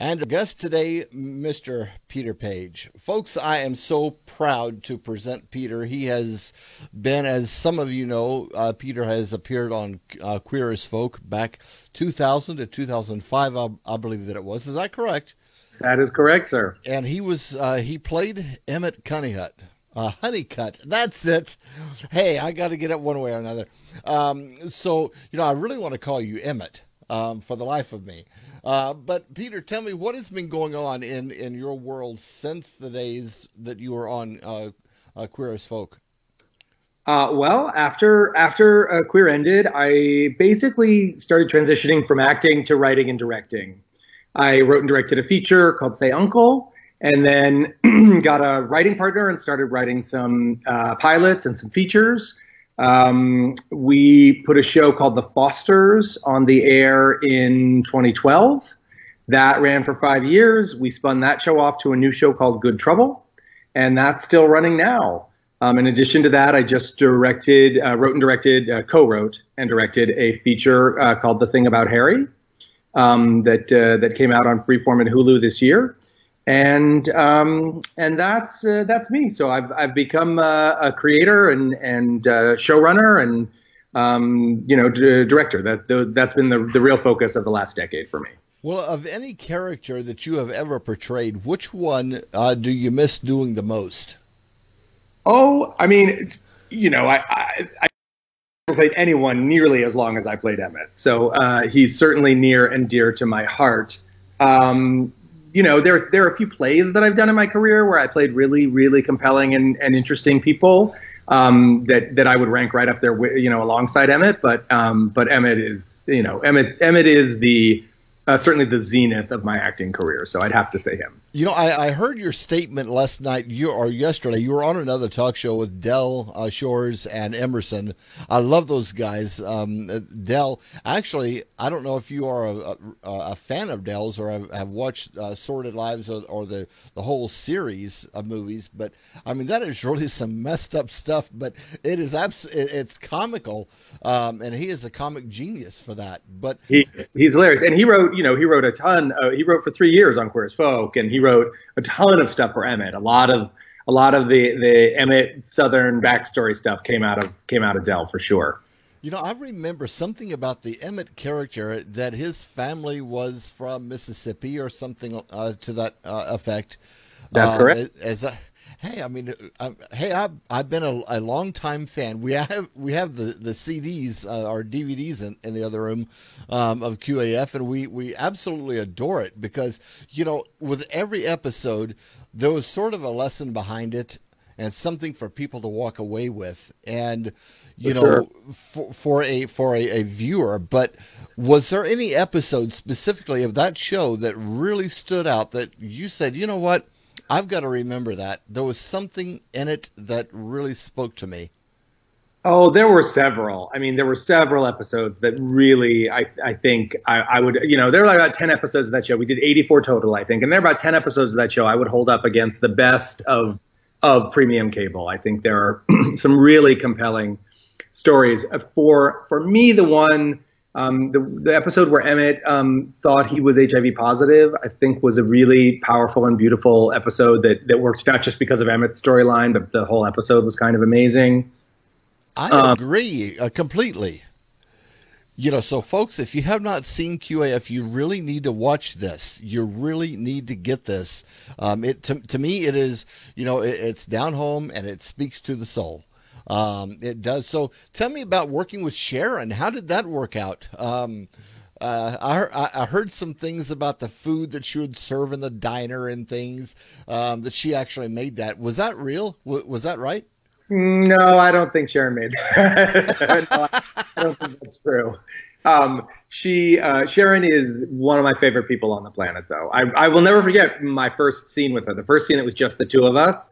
And our guest today, Mr. Peter Paige. Folks, I am so proud to present Peter. He has been, as some of you know, uh, Peter has appeared on uh, Queer as Folk back 2000 to 2005, I, I, believe that it was. Is that correct? That is correct, sir. And he was uh, he played Emmett Honeycutt. Uh, Honeycutt. That's it. Hey, I got to get it one way or another. Um, so, you know, I really want to call you Emmett um, for the life of me. Uh, but Peter, tell me what has been going on in in your world since the days that you were on uh, uh, Queer as Folk. Uh, well, after after uh, Queer ended, I basically started transitioning from acting to writing and directing. I wrote and directed a feature called Say Uncle, and then got a writing partner and started writing some uh, pilots and some features. Um, we put a show called The Fosters on the air in 2012. That ran for five years. We spun that show off to a new show called Good Trouble, and that's still running now. Um, in addition to that, I just directed, uh, wrote and directed, uh, co-wrote and directed a feature uh, called The Thing About Harry um, that uh, that came out on Freeform and Hulu this year and um, and that's uh, that's me. So I've I've become a, a creator and and uh, showrunner and um, you know d- director. That the, that's been the the real focus of the last decade for me. Well, of any character that you have ever portrayed, which one uh, do you miss doing the most? Oh, I mean, you know, I, I, I never played anyone nearly as long as I played Emmett, so uh, he's certainly near and dear to my heart. Um, you know, there there are a few plays that I've done in my career where I played really, really compelling and, and interesting people um, that that I would rank right up there, you know, alongside Emmett. But um, but Emmett is, you know, Emmett Emmett is the uh, certainly the zenith of my acting career. So I'd have to say him. You know, I, I heard your statement last night, you or yesterday. You were on another talk show with Del uh, Shores and Emerson. I love those guys. Um, Del, actually, I don't know if you are a, a, a fan of Del's or have, have watched uh, Sordid Lives or, or, the the whole series of movies, but I mean that is really some messed up stuff. But it is abs- it's comical, um, and he is a comic genius for that. But he, he's hilarious, and he wrote you know, he wrote a ton. Uh, he wrote for three years on Queer as Folk, and he wrote a ton of stuff for Emmett. A lot of a lot of the the Emmett Southern backstory stuff came out of came out of Del for sure. You know, I remember something about the Emmett character that his family was from Mississippi or something uh, to that uh, effect. That's correct. As, as Hey, I mean, uh, hey, I've I've been a, a long time fan. We have we have the the CDs uh, or DVDs in, in the other room um, of QAF, and we we absolutely adore it because you know with every episode there was sort of a lesson behind it and something for people to walk away with and you for know sure. for, for a for a, a, viewer but was there any episode specifically of that show that really stood out that you said you know what I've got to remember that. There was something in it that really spoke to me. Oh, there were several. I mean, there were several episodes that really, I, I think I, I would, you know, there were about 10 episodes of that show. We did 84 total, I think. And there are about 10 episodes of that show I would hold up against the best of, of premium cable. I think there are some really compelling stories. Uh, for, for me, the one um, the, the, episode where Emmett um, thought he was HIV positive, I think, was a really powerful and beautiful episode that that worked not just because of Emmett's storyline, but the whole episode was kind of amazing. I um, agree uh, completely. You know, so folks, if you have not seen QAF, you really need to watch this. You really need to get this. Um, it to, to me, it is you know, it, it's down home and it speaks to the soul. Um, it does. So tell me about working with Sharon. How did that work out? Um, uh, I, I, heard some things about the food that she would serve in the diner and things um, that she actually made that. Was that real? W- was that right? No, I don't think Sharon made that. no, I don't think that's true. Um, she uh, Sharon is one of my favorite people on the planet, though. I, I will never forget my first scene with her. The first scene that was just the two of us.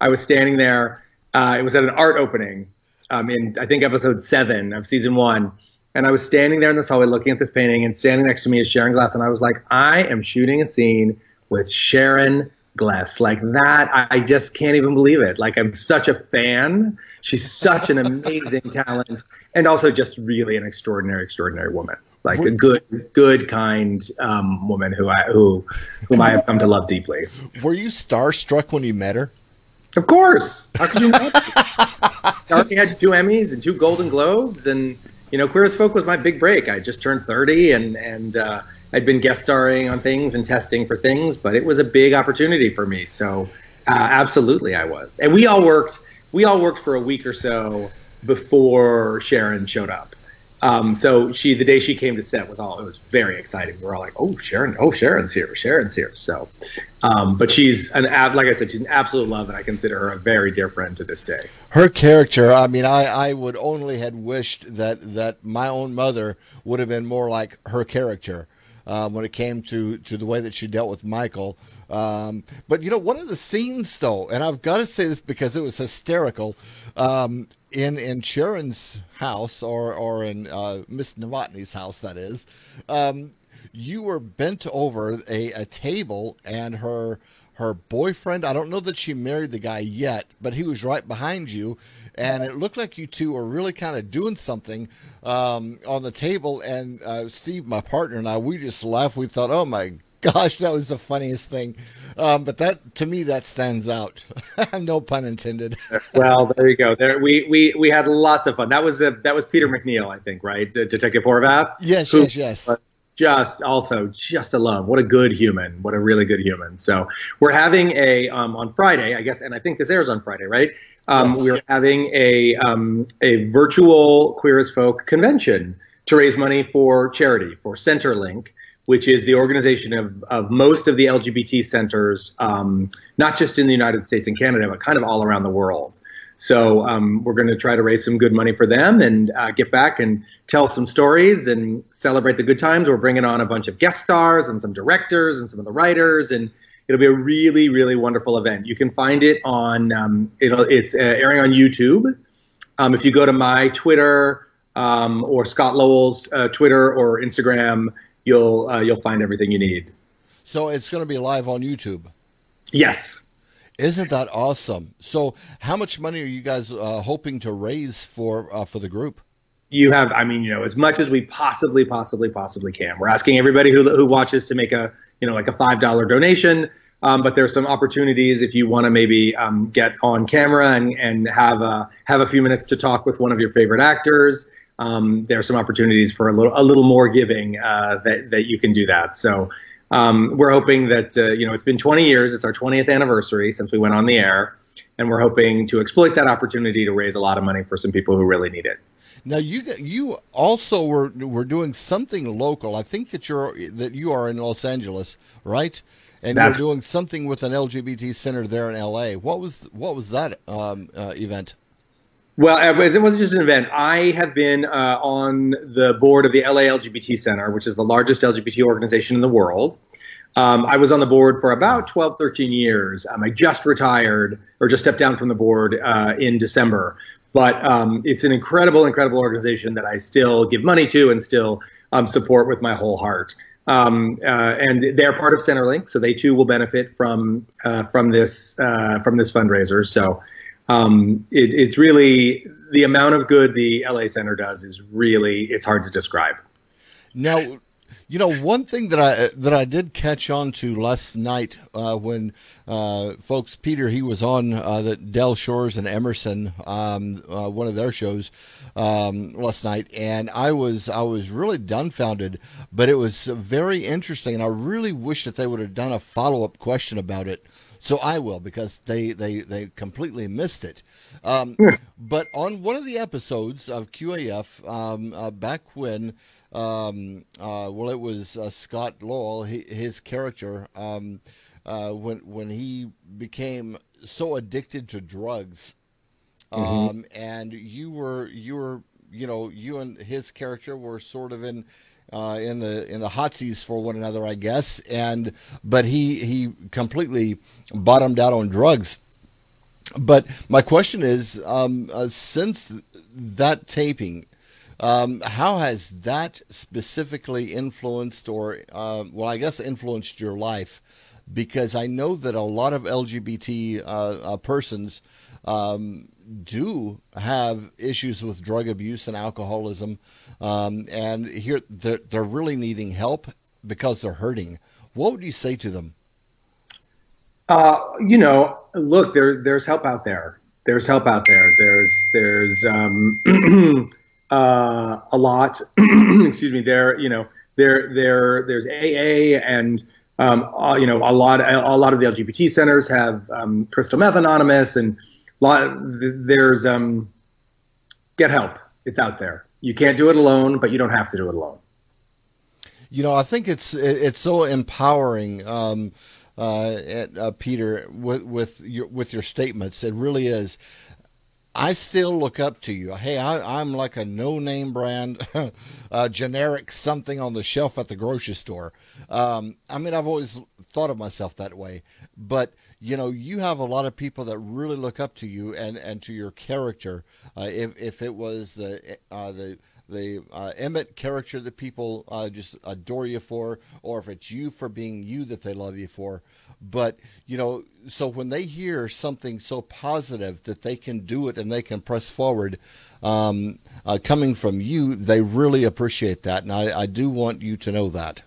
I was standing there uh, it was at an art opening um, in I think episode seven of season one, and I was standing there in this hallway looking at this painting, and standing next to me is Sharon Gless. and I was like, I am shooting a scene with Sharon Gless. Like that, I just can't even believe it. Like I'm such a fan. She's such an amazing talent, and also just really an extraordinary, extraordinary woman. like a good, good, kind um, woman who I who whom I have come to love deeply. Were you starstruck when you met her? Of course. How could you not? Darky had two Emmys and two Golden Globes, and you know, Queer as Folk was my big break. I just turned 30, and and uh, I'd been guest starring on things and testing for things, but it was a big opportunity for me. So, uh, absolutely, I was. And we all worked. We all worked for a week or so before Sharon showed up. Um, so she, the day she came to set, was all it was very exciting. We're all like, "Oh, Sharon! Oh, Sharon's here! Sharon's here!" So, um, but she's an like I said, she's an absolute love, and I consider her a very dear friend to this day. Her character, I mean, I, I would only had wished that that my own mother would have been more like her character um, when it came to to the way that she dealt with Michael. Um, but you know, one of the scenes though, and I've got to say this because it was hysterical. Um, in in Sharon's house, or or in uh, Miss Novotny's house, that is, um, you were bent over a, a table, and her her boyfriend. I don't know that she married the guy yet, but he was right behind you, and it looked like you two were really kind of doing something um, on the table. And uh, Steve, my partner, and I, we just laughed. We thought, "Oh my gosh, that was the funniest thing. Um, but that to me that stands out. no pun intended. well, there you go. There we, we we had lots of fun. That was a, that was Peter MacNeill, I think, right? Detective Horvath. Yes, who, yes, yes. Just also just a love. What a good human. What a really good human. So we're having a um, on Friday, I guess, and I think this airs on Friday, right? Um, yes. We're having a um, a virtual Queer as Folk convention to raise money for charity for Centerlink which is the organization of, of most of the LGBT centers, um, not just in the United States and Canada, but kind of all around the world. So um, we're going to try to raise some good money for them and uh, get back and tell some stories and celebrate the good times. We're bringing on a bunch of guest stars and some directors and some of the writers, and it'll be a really, really wonderful event. You can find it on um, it's uh, airing on YouTube. Um, if you go to my Twitter um, or Scott Lowell's uh, Twitter or Instagram, you'll uh, you'll find everything you need. So it's going to be live on YouTube. Yes. Isn't that awesome? So, how much money are you guys uh, hoping to raise for uh, for the group? You have, I mean, you know, as much as we possibly, possibly, possibly can. We're asking everybody who who watches to make a, you know, like a five dollar donation. Um, but there's some opportunities if you want to maybe um, get on camera and, and have a have a few minutes to talk with one of your favorite actors um, there are some opportunities for a little a little more giving uh, that that you can do that. So um, we're hoping that uh, you know it's been 20 years. It's our 20th anniversary since we went on the air, and we're hoping to exploit that opportunity to raise a lot of money for some people who really need it. Now you you also were were doing something local. I think that you're that you are in Los Angeles, right? And That's, you're doing something with an LGBT center there in LA. What was what was that um, uh, event? Well, it wasn't just an event. I have been uh, on the board of the LA LGBT Center, which is the largest LGBT organization in the world. Um, I was on the board for about 12, 13 years. Um, I just retired or just stepped down from the board uh, in December. But um, it's an incredible, incredible organization that I still give money to and still um, support with my whole heart. Um, uh, and they're part of Centerlink, so they too will benefit from uh, from this uh, from this fundraiser. So um, it, it's really the amount of good the LA Center does is really it's hard to describe. Now, you know, one thing that I that I did catch on to last night uh, when uh, folks Peter he was on uh, the Del Shores and Emerson um, uh, one of their shows um, last night, and I was I was really dumbfounded, but it was very interesting, and I really wish that they would have done a follow up question about it so I will because they they they completely missed it. Um, but on one of the episodes of QAF um, uh, back when. Um, uh, well, it was uh, Scott Lowell, he, his character, um, uh, when when he became so addicted to drugs, mm-hmm. Um, and you were you were you know you and his character were sort of in uh, in the in the hot seats for one another, I guess. And but he he completely bottomed out on drugs. But my question is, um, uh, since that taping, um, how has that specifically influenced, or uh, well, I guess influenced your life? Because I know that a lot of LGBT uh, uh, persons um, do have issues with drug abuse and alcoholism, um, and here they're, they're really needing help because they're hurting. What would you say to them? Uh, you know, look, there there's help out there. There's help out there. There's there's um, uh, a lot. excuse me. There, you know, there there there's AA and um, uh, you know a lot a lot of the LGBT centers have um, crystal meth anonymous and lot there's um, get help. It's out there. You can't do it alone, but you don't have to do it alone. You know, I think it's it's so empowering. Um, uh, at, uh, Peter, with with your with your statements. It really is. I still look up to you. Hey, I, am like a no-name brand, uh, generic something on the shelf at the grocery store. Um, I mean, I've always thought of myself that way, but you know, you have a lot of people that really look up to you and, and to your character. Uh, if if it was the uh, the the uh, Emmett character that people uh, just adore you for, or if it's you for being you that they love you for. But, you know, so when they hear something so positive that they can do it and they can press forward um, uh, coming from you, they really appreciate that. And I, I do want you to know that.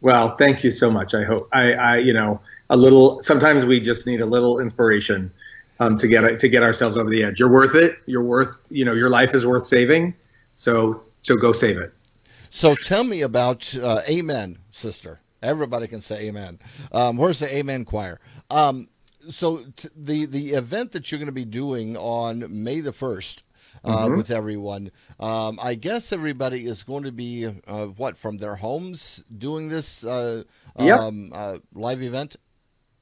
Well, thank you so much. I hope I, I you know, a little, sometimes we just need a little inspiration. Um, to get to get ourselves over the edge. You're worth it. You're worth, you know, your life is worth saving so so go save it. So tell me about uh, Amen, sister. Everybody can say Amen. Um, where's the Amen choir? Um, so t- the the event that you're going to be doing on May the first. Uh, mm-hmm. with everyone. Um, I guess everybody is going to be uh, what from their homes doing this uh, yep. um, uh, live event.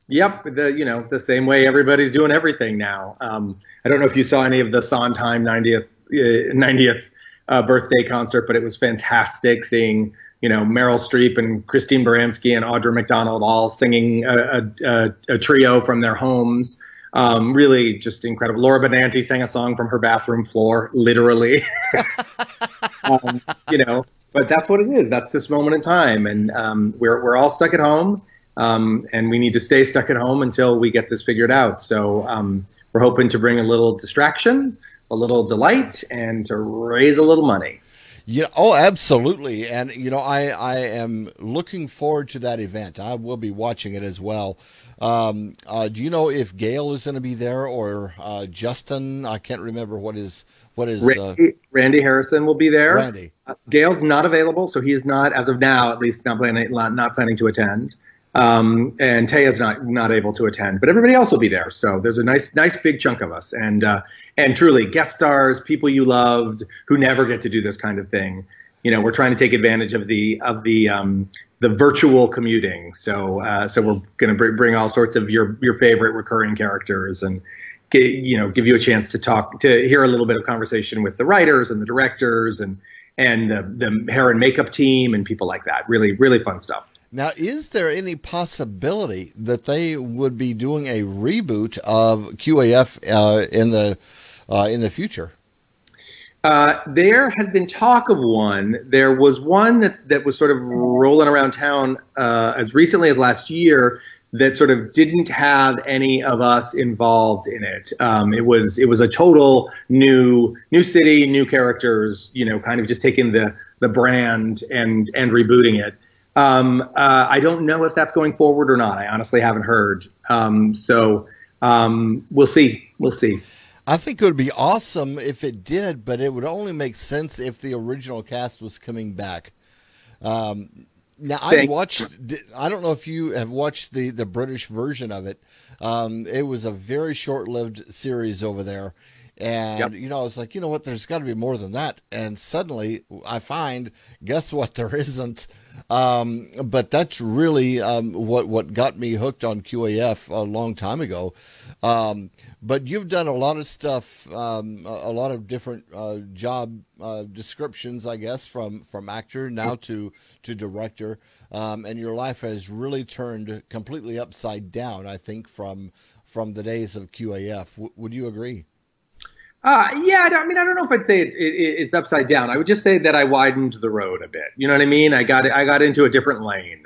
Yep, the you know the same way everybody's doing everything now. Um, I don't know if you saw any of the Sondheim 90th 90th uh, birthday concert, but it was fantastic seeing you know Meryl Streep and Christine Baranski and Audra McDonald all singing a, a, a trio from their homes. Um, really just incredible. Laura Benanti sang a song from her bathroom floor, literally. um, you know, but that's what it is. That's this moment in time, and um, we're we're all stuck at home, um, and we need to stay stuck at home until we get this figured out. So um, we're hoping to bring a little distraction a little delight and to raise a little money. Yeah, oh, absolutely. And, you know, I, I am looking forward to that event. I will be watching it as well. Um, uh, do you know if Gale is going to be there or uh, Justin? I can't remember what is what is. Randy, uh, Randy Harrison will be there. Randy. Uh, Gale's not available, so he is not, as of now, at least, not planning not planning to attend. Um, and Thea's not not able to attend, but everybody else will be there. So there's a nice nice big chunk of us, and uh, and truly guest stars, people you loved who never get to do this kind of thing. You know, we're trying to take advantage of the of the um, the virtual commuting. So uh, so we're going to bring all sorts of your your favorite recurring characters and you know give you a chance to talk to hear a little bit of conversation with the writers and the directors and and the, the hair and makeup team and people like that. Really really fun stuff. Now, is there any possibility that they would be doing a reboot of QAF uh, in the uh, in the future? Uh, there has been talk of one. There was one that that was sort of rolling around town uh, as recently as last year that sort of didn't have any of us involved in it. Um, it was it was a total new new city, new characters. You know, kind of just taking the the brand and and rebooting it. Um, uh, I don't know if that's going forward or not. I honestly haven't heard. Um, so um, we'll see. We'll see. I think it would be awesome if it did, but it would only make sense if the original cast was coming back. Um, now I watched. I don't know if you have watched the the British version of it. Um, it was a very short lived series over there, and yep. you know, I was like, you know what? There's got to be more than that. And suddenly, I find, guess what? There isn't. Um, but that's really um, what what got me hooked on QAF a long time ago. Um, but you've done a lot of stuff, um, a, a, lot of different uh, job uh, descriptions, I guess, from from actor now to to director, um, and your life has really turned completely upside down. I think from from the days of QAF. W- would you agree? Uh, yeah, I, I, mean, I don't know if I'd say it, it, it's upside down. I would just say that I widened the road a bit. You know what I mean? I got I got into a different lane.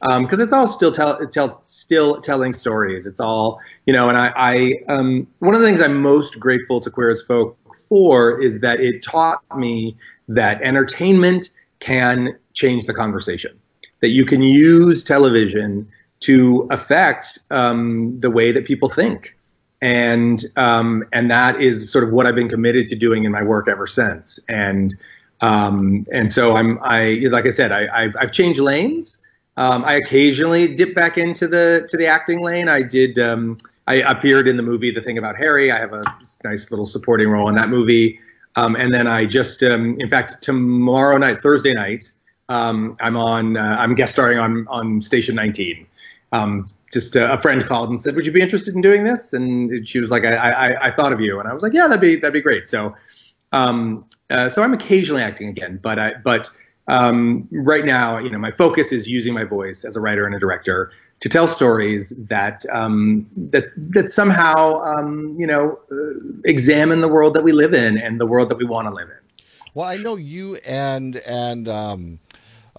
because um, it's all still tell, it tells still telling stories. It's all you know, and I, I um, one of the things I'm most grateful to Queer as Folk for is that it taught me that entertainment can change the conversation, that you can use television to affect um, the way that people think, and um, and that is sort of what I've been committed to doing in my work ever since, and. Um, and so I'm, I, like I said, I, I've, I've changed lanes, um, I occasionally dip back into the to the acting lane. I did. Um, I appeared in the movie The Thing About Harry. I have a nice little supporting role in that movie. Um, and then I just, um, in fact, tomorrow night, Thursday night, um, I'm on. Uh, I'm guest starring on on Station 19. Um, just a, a, friend called and said, "Would you be interested in doing this?" And she was like, "I, I, I thought of you," and I was like, "Yeah, that'd be that'd be great." So, uh, so I'm occasionally acting again, but I but um, right now, you know, my focus is using my voice as a writer and a director to tell stories that um, that that somehow um, you know uh, examine the world that we live in and the world that we want to live in. Well, I know you and and um,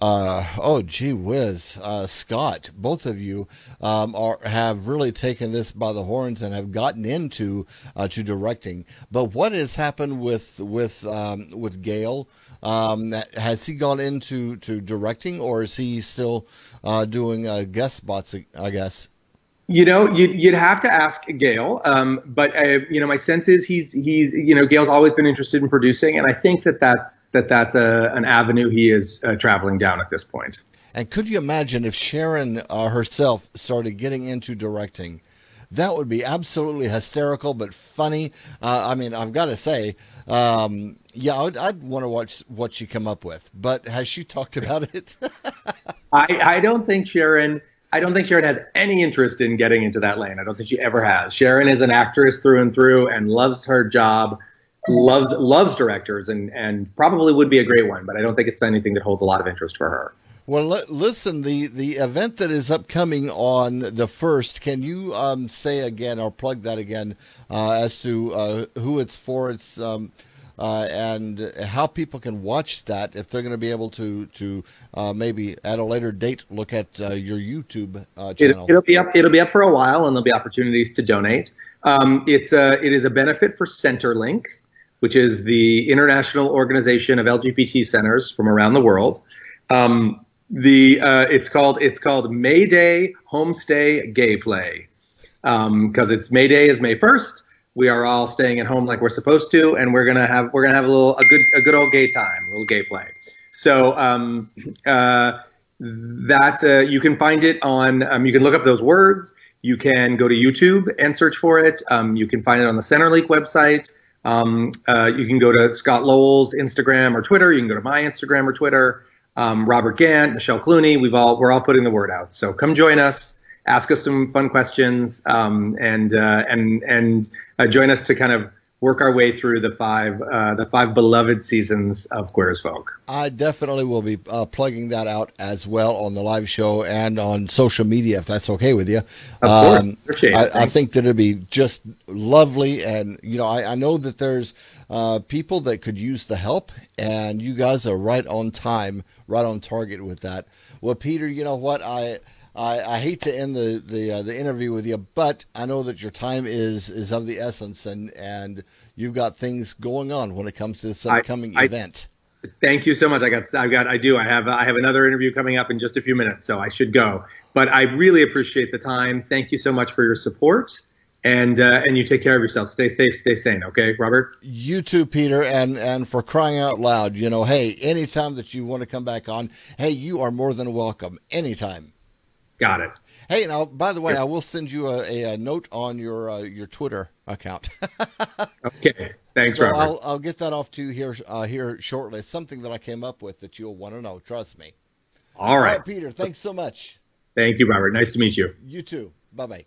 uh, oh gee whiz, uh, Scott, both of you um, are have really taken this by the horns and have gotten into uh, to directing. But what has happened with with um, with Gale? Um, has he gone into to directing, or is he still uh, doing uh, guest spots? I guess. You know, you'd, you'd have to ask Gale, um, but uh, you know, my sense is he's he's you know Gale's always been interested in producing, and I think that that's that that's a, an avenue he is uh, traveling down at this point. And could you imagine if Sharon uh, herself started getting into directing? That would be absolutely hysterical, but funny. Uh, I mean, I've got to say, um, yeah, I'd, I'd want to watch what she come up with. But has she talked about it? I, I don't think Sharon. I don't think Sharon has any interest in getting into that lane. I don't think she ever has. Sharon is an actress through and through and loves her job, loves loves directors, and and probably would be a great one. But I don't think it's anything that holds a lot of interest for her. Well, listen, the, the event that is upcoming on the first, can you um, say again or plug that again uh, as to uh, who it's for? It's um, uh, and how people can watch that if they're going to be able to to uh, maybe at a later date look at uh, your YouTube uh, channel. It, will be up. It'll be up for a while, and there'll be opportunities to donate. Um, it's a it is a benefit for Centerlink, which is the international organization of LGBT centers from around the world. Um, the uh, it's called it's called Mayday Homestay Gay Play because um, it's May Day is May first. We are all staying at home like we're supposed to, and we're gonna have we're gonna have a little a good a good old gay time, a little gay play. So um, uh, that uh, you can find it on um, you can look up those words. You can go to YouTube and search for it. Um, you can find it on the Center Centerlink website. Um, uh, you can go to Scott Lowell's Instagram or Twitter. You can go to my Instagram or Twitter um, Robert Gant, Michelle Clunie. We've all we're all putting the word out. So come join us, ask us some fun questions, um, and uh, and and uh, join us to kind of work our way through the five uh, the five beloved seasons of Queer as Folk. I definitely will be uh, plugging that out as well on the live show and on social media if that's okay with you. Of um, course, I, I, think that it'd be just lovely, and you know I, I know that there's uh, people that could use the help, and you guys are right on time, right on target with that. Well, Peter, you know what I. I, I, hate to end the the, uh, the interview with you, but I know that your time is is of the essence, and and you've got things going on when it comes to this upcoming I, event. Thank you so much. I got I got I do I have I have another interview coming up in just a few minutes, so I should go. But I really appreciate the time. Thank you so much for your support. And uh, and you take care of yourself. Stay safe. Stay sane. Okay, Robert. You too, Peter. And and for crying out loud, you know, hey, anytime that you want to come back on, hey, you are more than welcome. Anytime. Got it. Hey, now by the way, I will send you a, a, a note on your uh, your Twitter account. okay, thanks, so Robert. I'll, I'll get that off to you here uh, here shortly. It's something that I came up with that you'll want to know. Trust me. All right. All right, Peter. Thanks so much. Thank you, Robert. Nice to meet you. You too. Bye bye.